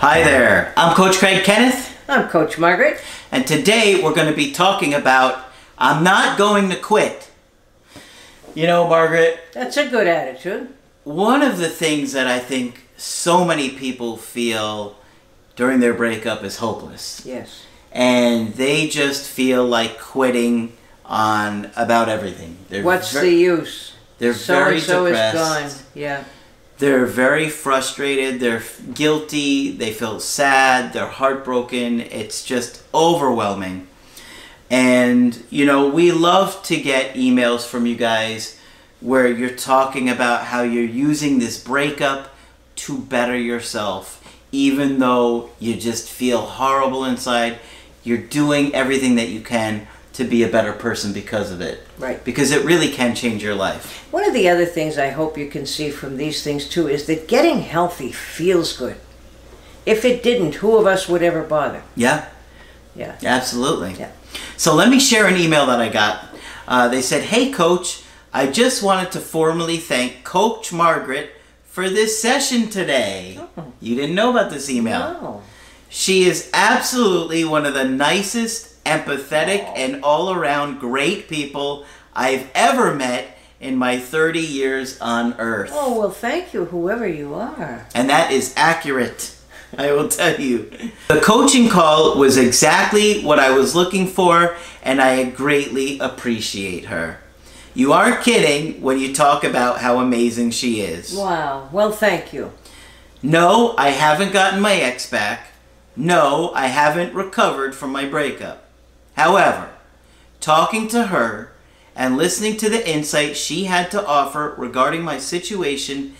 Hi there, I'm Coach Craig Kenneth, I'm Coach Margaret. and today we're going to be talking about I'm not going to quit. You know, Margaret, That's a good attitude. one of the things that I think so many people feel during their breakup is hopeless. Yes. And they just feel like quitting on about everything. They're What's ver- the use? They're so very so is depressed. gone. Yeah. They're very frustrated. They're guilty. They feel sad. They're heartbroken. It's just overwhelming. And, you know, we love to get emails from you guys where you're talking about how you're using this breakup to better yourself, even though you just feel horrible inside. You're doing everything that you can to be a better person because of it. Right. Because it really can change your life. One of the other things I hope you can see from these things too is that getting healthy feels good. If it didn't, who of us would ever bother? Yeah? Yeah. Absolutely. Yeah. So let me share an email that I got. Uh, they said, Hey, Coach, I just wanted to formally thank Coach Margaret for this session today. Oh. You didn't know about this email. Oh. She is absolutely one of the nicest, empathetic, and all around great people I've ever met in my 30 years on Earth. Oh well, thank you, whoever you are. And that is accurate. I will tell you. The coaching call was exactly what I was looking for, and I greatly appreciate her. You aren't kidding when you talk about how amazing she is. Wow. Well, thank you. No, I haven't gotten my ex back. No, I haven't recovered from my breakup. However, talking to her and listening to the insight she had to offer regarding my situation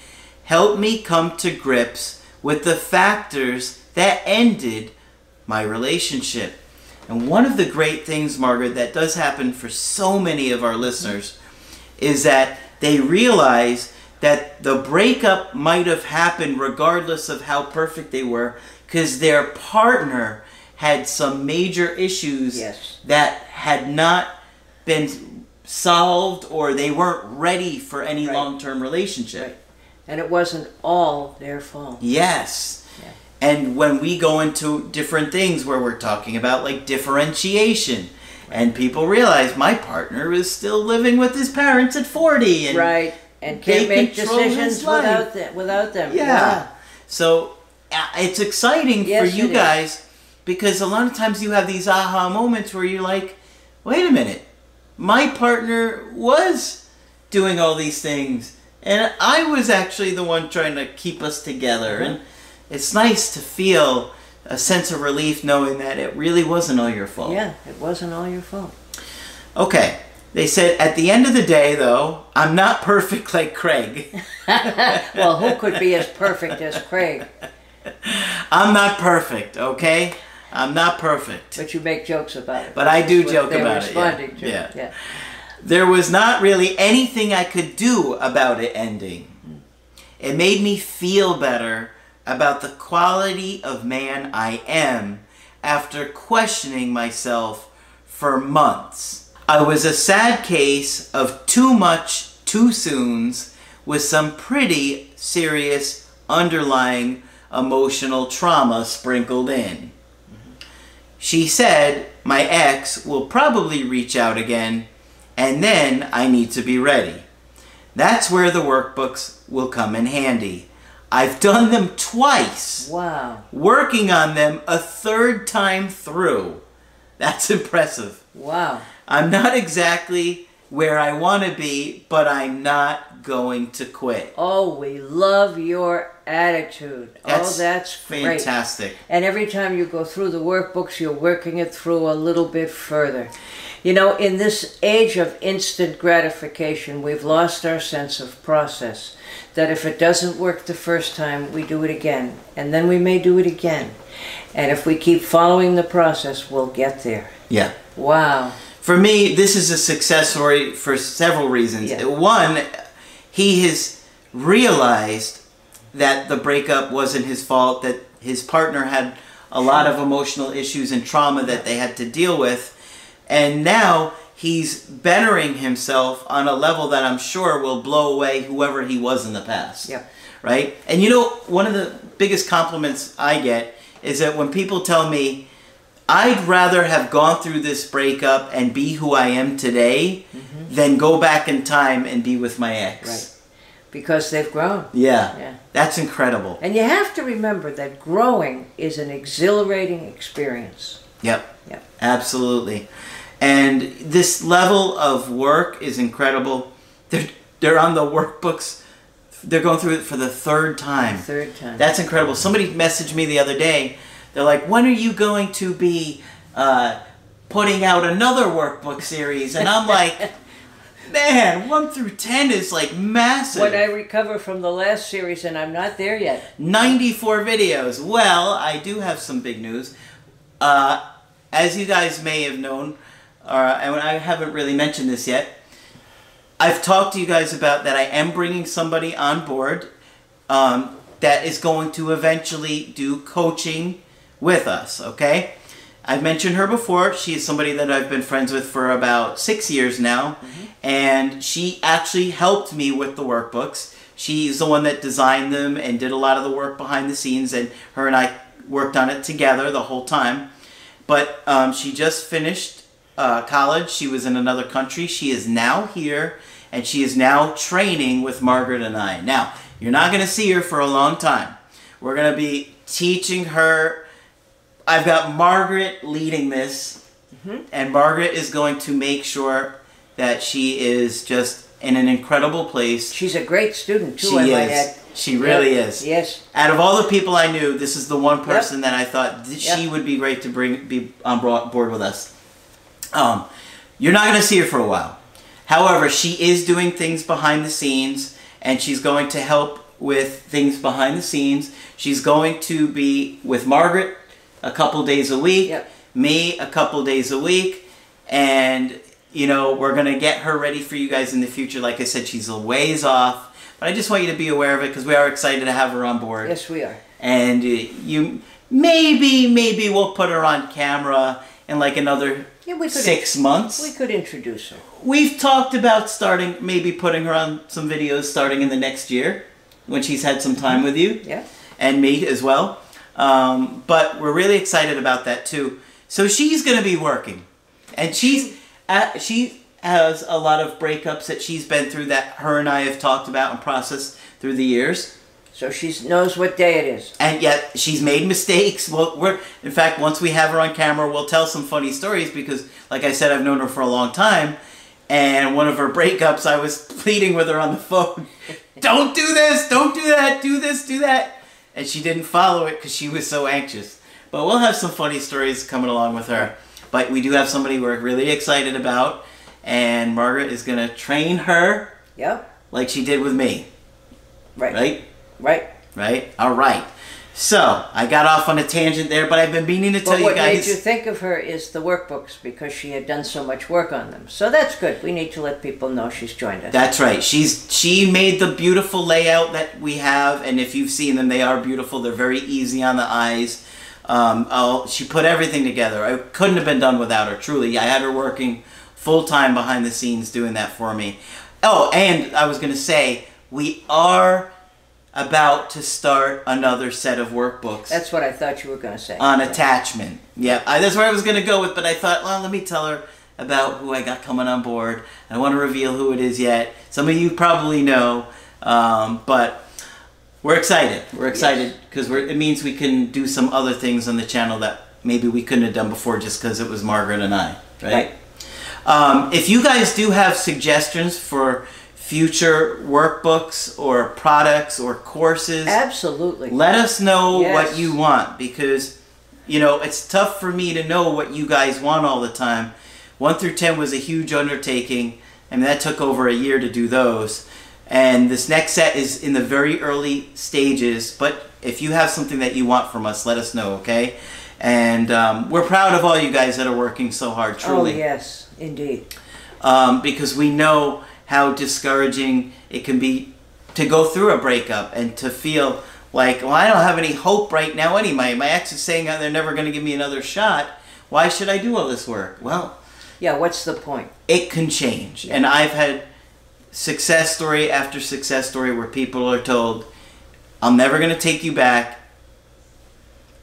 helped me come to grips with the factors that ended my relationship. And one of the great things, Margaret, that does happen for so many of our listeners is that they realize that the breakup might have happened regardless of how perfect they were because their partner had some major issues Yes. that had not been solved or they weren't ready for any Right. long-term relationship. Right. And it wasn't all their fault. Yes. Yeah. And when we go into different things where we're talking about like differentiation and people realize my partner is still living with his parents at 40 and Right. And They can't make decisions without them. Without them. Yeah. So uh, it's exciting Yes, for you it is. Because a lot of times you have these aha moments where you're like, wait a minute, my partner was doing all these things and I was actually the one trying to keep us together. Uh-huh. And it's nice to feel a sense of relief knowing that it really wasn't all your fault. Yeah. It wasn't all your fault. Okay. They said at the end of the day, though, I'm not perfect like Craig. Well, who could be as perfect as Craig? I'm not perfect, okay? I'm not perfect. But you make jokes about it. But I do joke about it, yeah. responding to. Yeah. yeah. There was not really anything I could do about it ending. It made me feel better about the quality of man I am after questioning myself for months. I was a sad case of too much too soons with some pretty serious underlying emotional trauma sprinkled in. She said my ex will probably reach out again, and then I need to be ready. That's where the workbooks will come in handy. I've done them twice, Wow. working on them a third time through. That's impressive. Wow. I'm not exactly where I want to be, but I'm not going to quit. Oh, we love your attitude. Oh, that's oh, that's great. Fantastic. And every time you go through the workbooks, you're working it through a little bit further. You know, in this age of instant gratification, we've lost our sense of process. That if it doesn't work the first time, we do it again, and then we may do it again. And if we keep following the process, we'll get there. Yeah. Wow. For me, this is a success story for several reasons. Yeah. One, he has realized that the breakup wasn't his fault, that his partner had a lot of emotional issues and trauma that they had to deal with. And now he's bettering himself on a level that I'm sure will blow away whoever he was in the past. Yeah. Right? And you know, one of the biggest compliments I get is that when people tell me, I'd rather have gone through this breakup and be who I am today mm-hmm. than go back in time and be with my ex. Right. Because they've grown. Yeah. Yeah. That's incredible. And you have to remember that growing is an exhilarating experience. Yep. Yep. Absolutely. And this level of work is incredible. They're they're on the workbooks. They're going through it for the third time. Third time. That's incredible. Somebody messaged me the other day. They're like, "When are you going to be uh, putting out another workbook series?" And I'm like, "Man, one through ten is like massive." when I recover from the last series, and I'm not there yet. 94 videos. Well, I do have some big news. Uh, as you guys may have known, uh, and I haven't really mentioned this yet, I've talked to you guys about that I am bringing somebody on board um, that is going to eventually do coaching with us, okay? I've mentioned her before. She is somebody that I've been friends with for about six years now, and she actually helped me with the workbooks. She's the one that designed them and did a lot of the work behind the scenes, and her and I worked on it together the whole time. But um, she just finished uh, college. She was in another country. She is now here, and she is now training with Margaret and I. Now, you're not going to see her for a long time. We're going to be teaching her. I've got Margaret leading this, and Margaret is going to make sure that she is just in an incredible place. She's a great student too. She I might is. add. She really Yep. is. Yes. Out of all the people I knew, this is the one person that I thought th- she would be great to bring be on board with us. Um, you're not going to see her for a while. However, she is doing things behind the scenes, and she's going to help with things behind the scenes. She's going to be with Margaret a couple days a week, Yep. me a couple days a week, and you know we're going to get her ready for you guys in the future. Like I said, she's a ways off. But I just want you to be aware of it because we are excited to have her on board Yes, we are. and uh, you maybe maybe we'll put her on camera in like another Yeah, could. six months We could introduce her. we've talked about starting maybe putting her on some videos starting in the next year when she's had some time with you Yeah. and me as well um, but we're really excited about that too so she's going to be working and she's uh, she has a lot of breakups that she's been through that her and i have talked about and processed through the years So she knows what day it is. and yet she's made mistakes. Well, we're in fact once we have her on camera, we'll tell some funny stories because, like I said, I've known her for a long time. And one of her breakups, I was pleading with her on the phone, "Don't do this, don't do that, do this, do that," and she didn't follow it because she was so anxious. But we'll have some funny stories coming along with her. But we do have somebody we're really excited about, and Margaret is gonna train her Yep. like she did with me, Right. right? Right. right? All right. So I got off on a tangent there, but I've been meaning to tell you guys. what made you think of her is the workbooks because she had done so much work on them. So that's good. We need to let people know she's joined us. That's right. She's she made the beautiful layout that we have, and if you've seen them, they are beautiful. They're very easy on the eyes. Um, oh, she put everything together. I couldn't have been done without her. Truly, I had her working full time behind the scenes doing that for me. Oh, and I was gonna say we are about to start another set of workbooks. That's what I thought you were going to say. on attachment. Yeah, I, that's where I was going to go with, but I thought, well, let me tell her about who I got coming on board. I don't want to reveal who it is yet. Some of you probably know, um, but we're excited. We're excited because we're it means we can do some other things on the channel that maybe we couldn't have done before just because it was Margaret and I, right? Right. Um, if you guys do have suggestions for future workbooks or products or courses, Absolutely. let us know Yes. what you want because you know it's tough for me to know what you guys want all the time 1 through 10 was a huge undertaking. I mean, that took over a year to do those. And this next set is in the very early stages. But if you have something that you want from us, let us know, okay? And um, we're proud of all you guys that are working so hard, truly Oh, yes, indeed. um, because we know how discouraging it can be to go through a breakup and to feel like, well, I don't have any hope right now anyway. My ex is saying they're never going to give me another shot. Why should I do all this work? Well, Yeah, what's the point? it can change. And I've had success story after success story where people are told, I'm never going to take you back.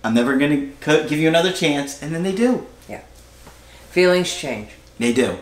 I'm never going to give you another chance. And then they do. Yeah. Feelings change. They do.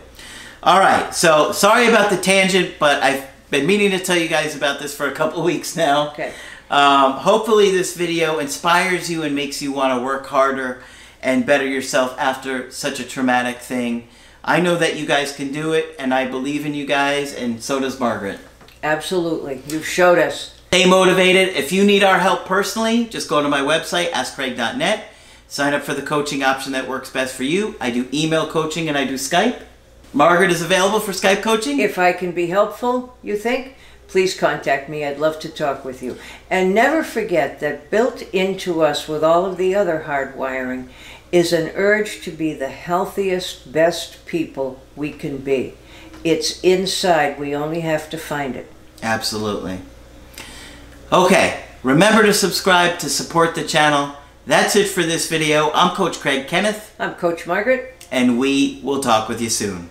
All right. So sorry about the tangent, but I've been meaning to tell you guys about this for a couple weeks now. Okay. Um, hopefully, this video inspires you and makes you want to work harder and better yourself after such a traumatic thing. I know that you guys can do it, and I believe in you guys, and so does Margaret. Absolutely. You've showed us. Stay motivated. If you need our help personally, just go to my website, askcraig.net. Sign up for the coaching option that works best for you. I do email coaching and I do Skype. Margaret is available for Skype coaching. If I can be helpful, you think? Please contact me. I'd love to talk with you. And never forget that built into us with all of the other hardwiring is an urge to be the healthiest, best people we can be. It's inside. We only have to find it. Absolutely. Okay, remember to subscribe to support the channel. That's it for this video. I'm Coach Craig Kenneth, I'm Coach Margaret. and we will talk with you soon.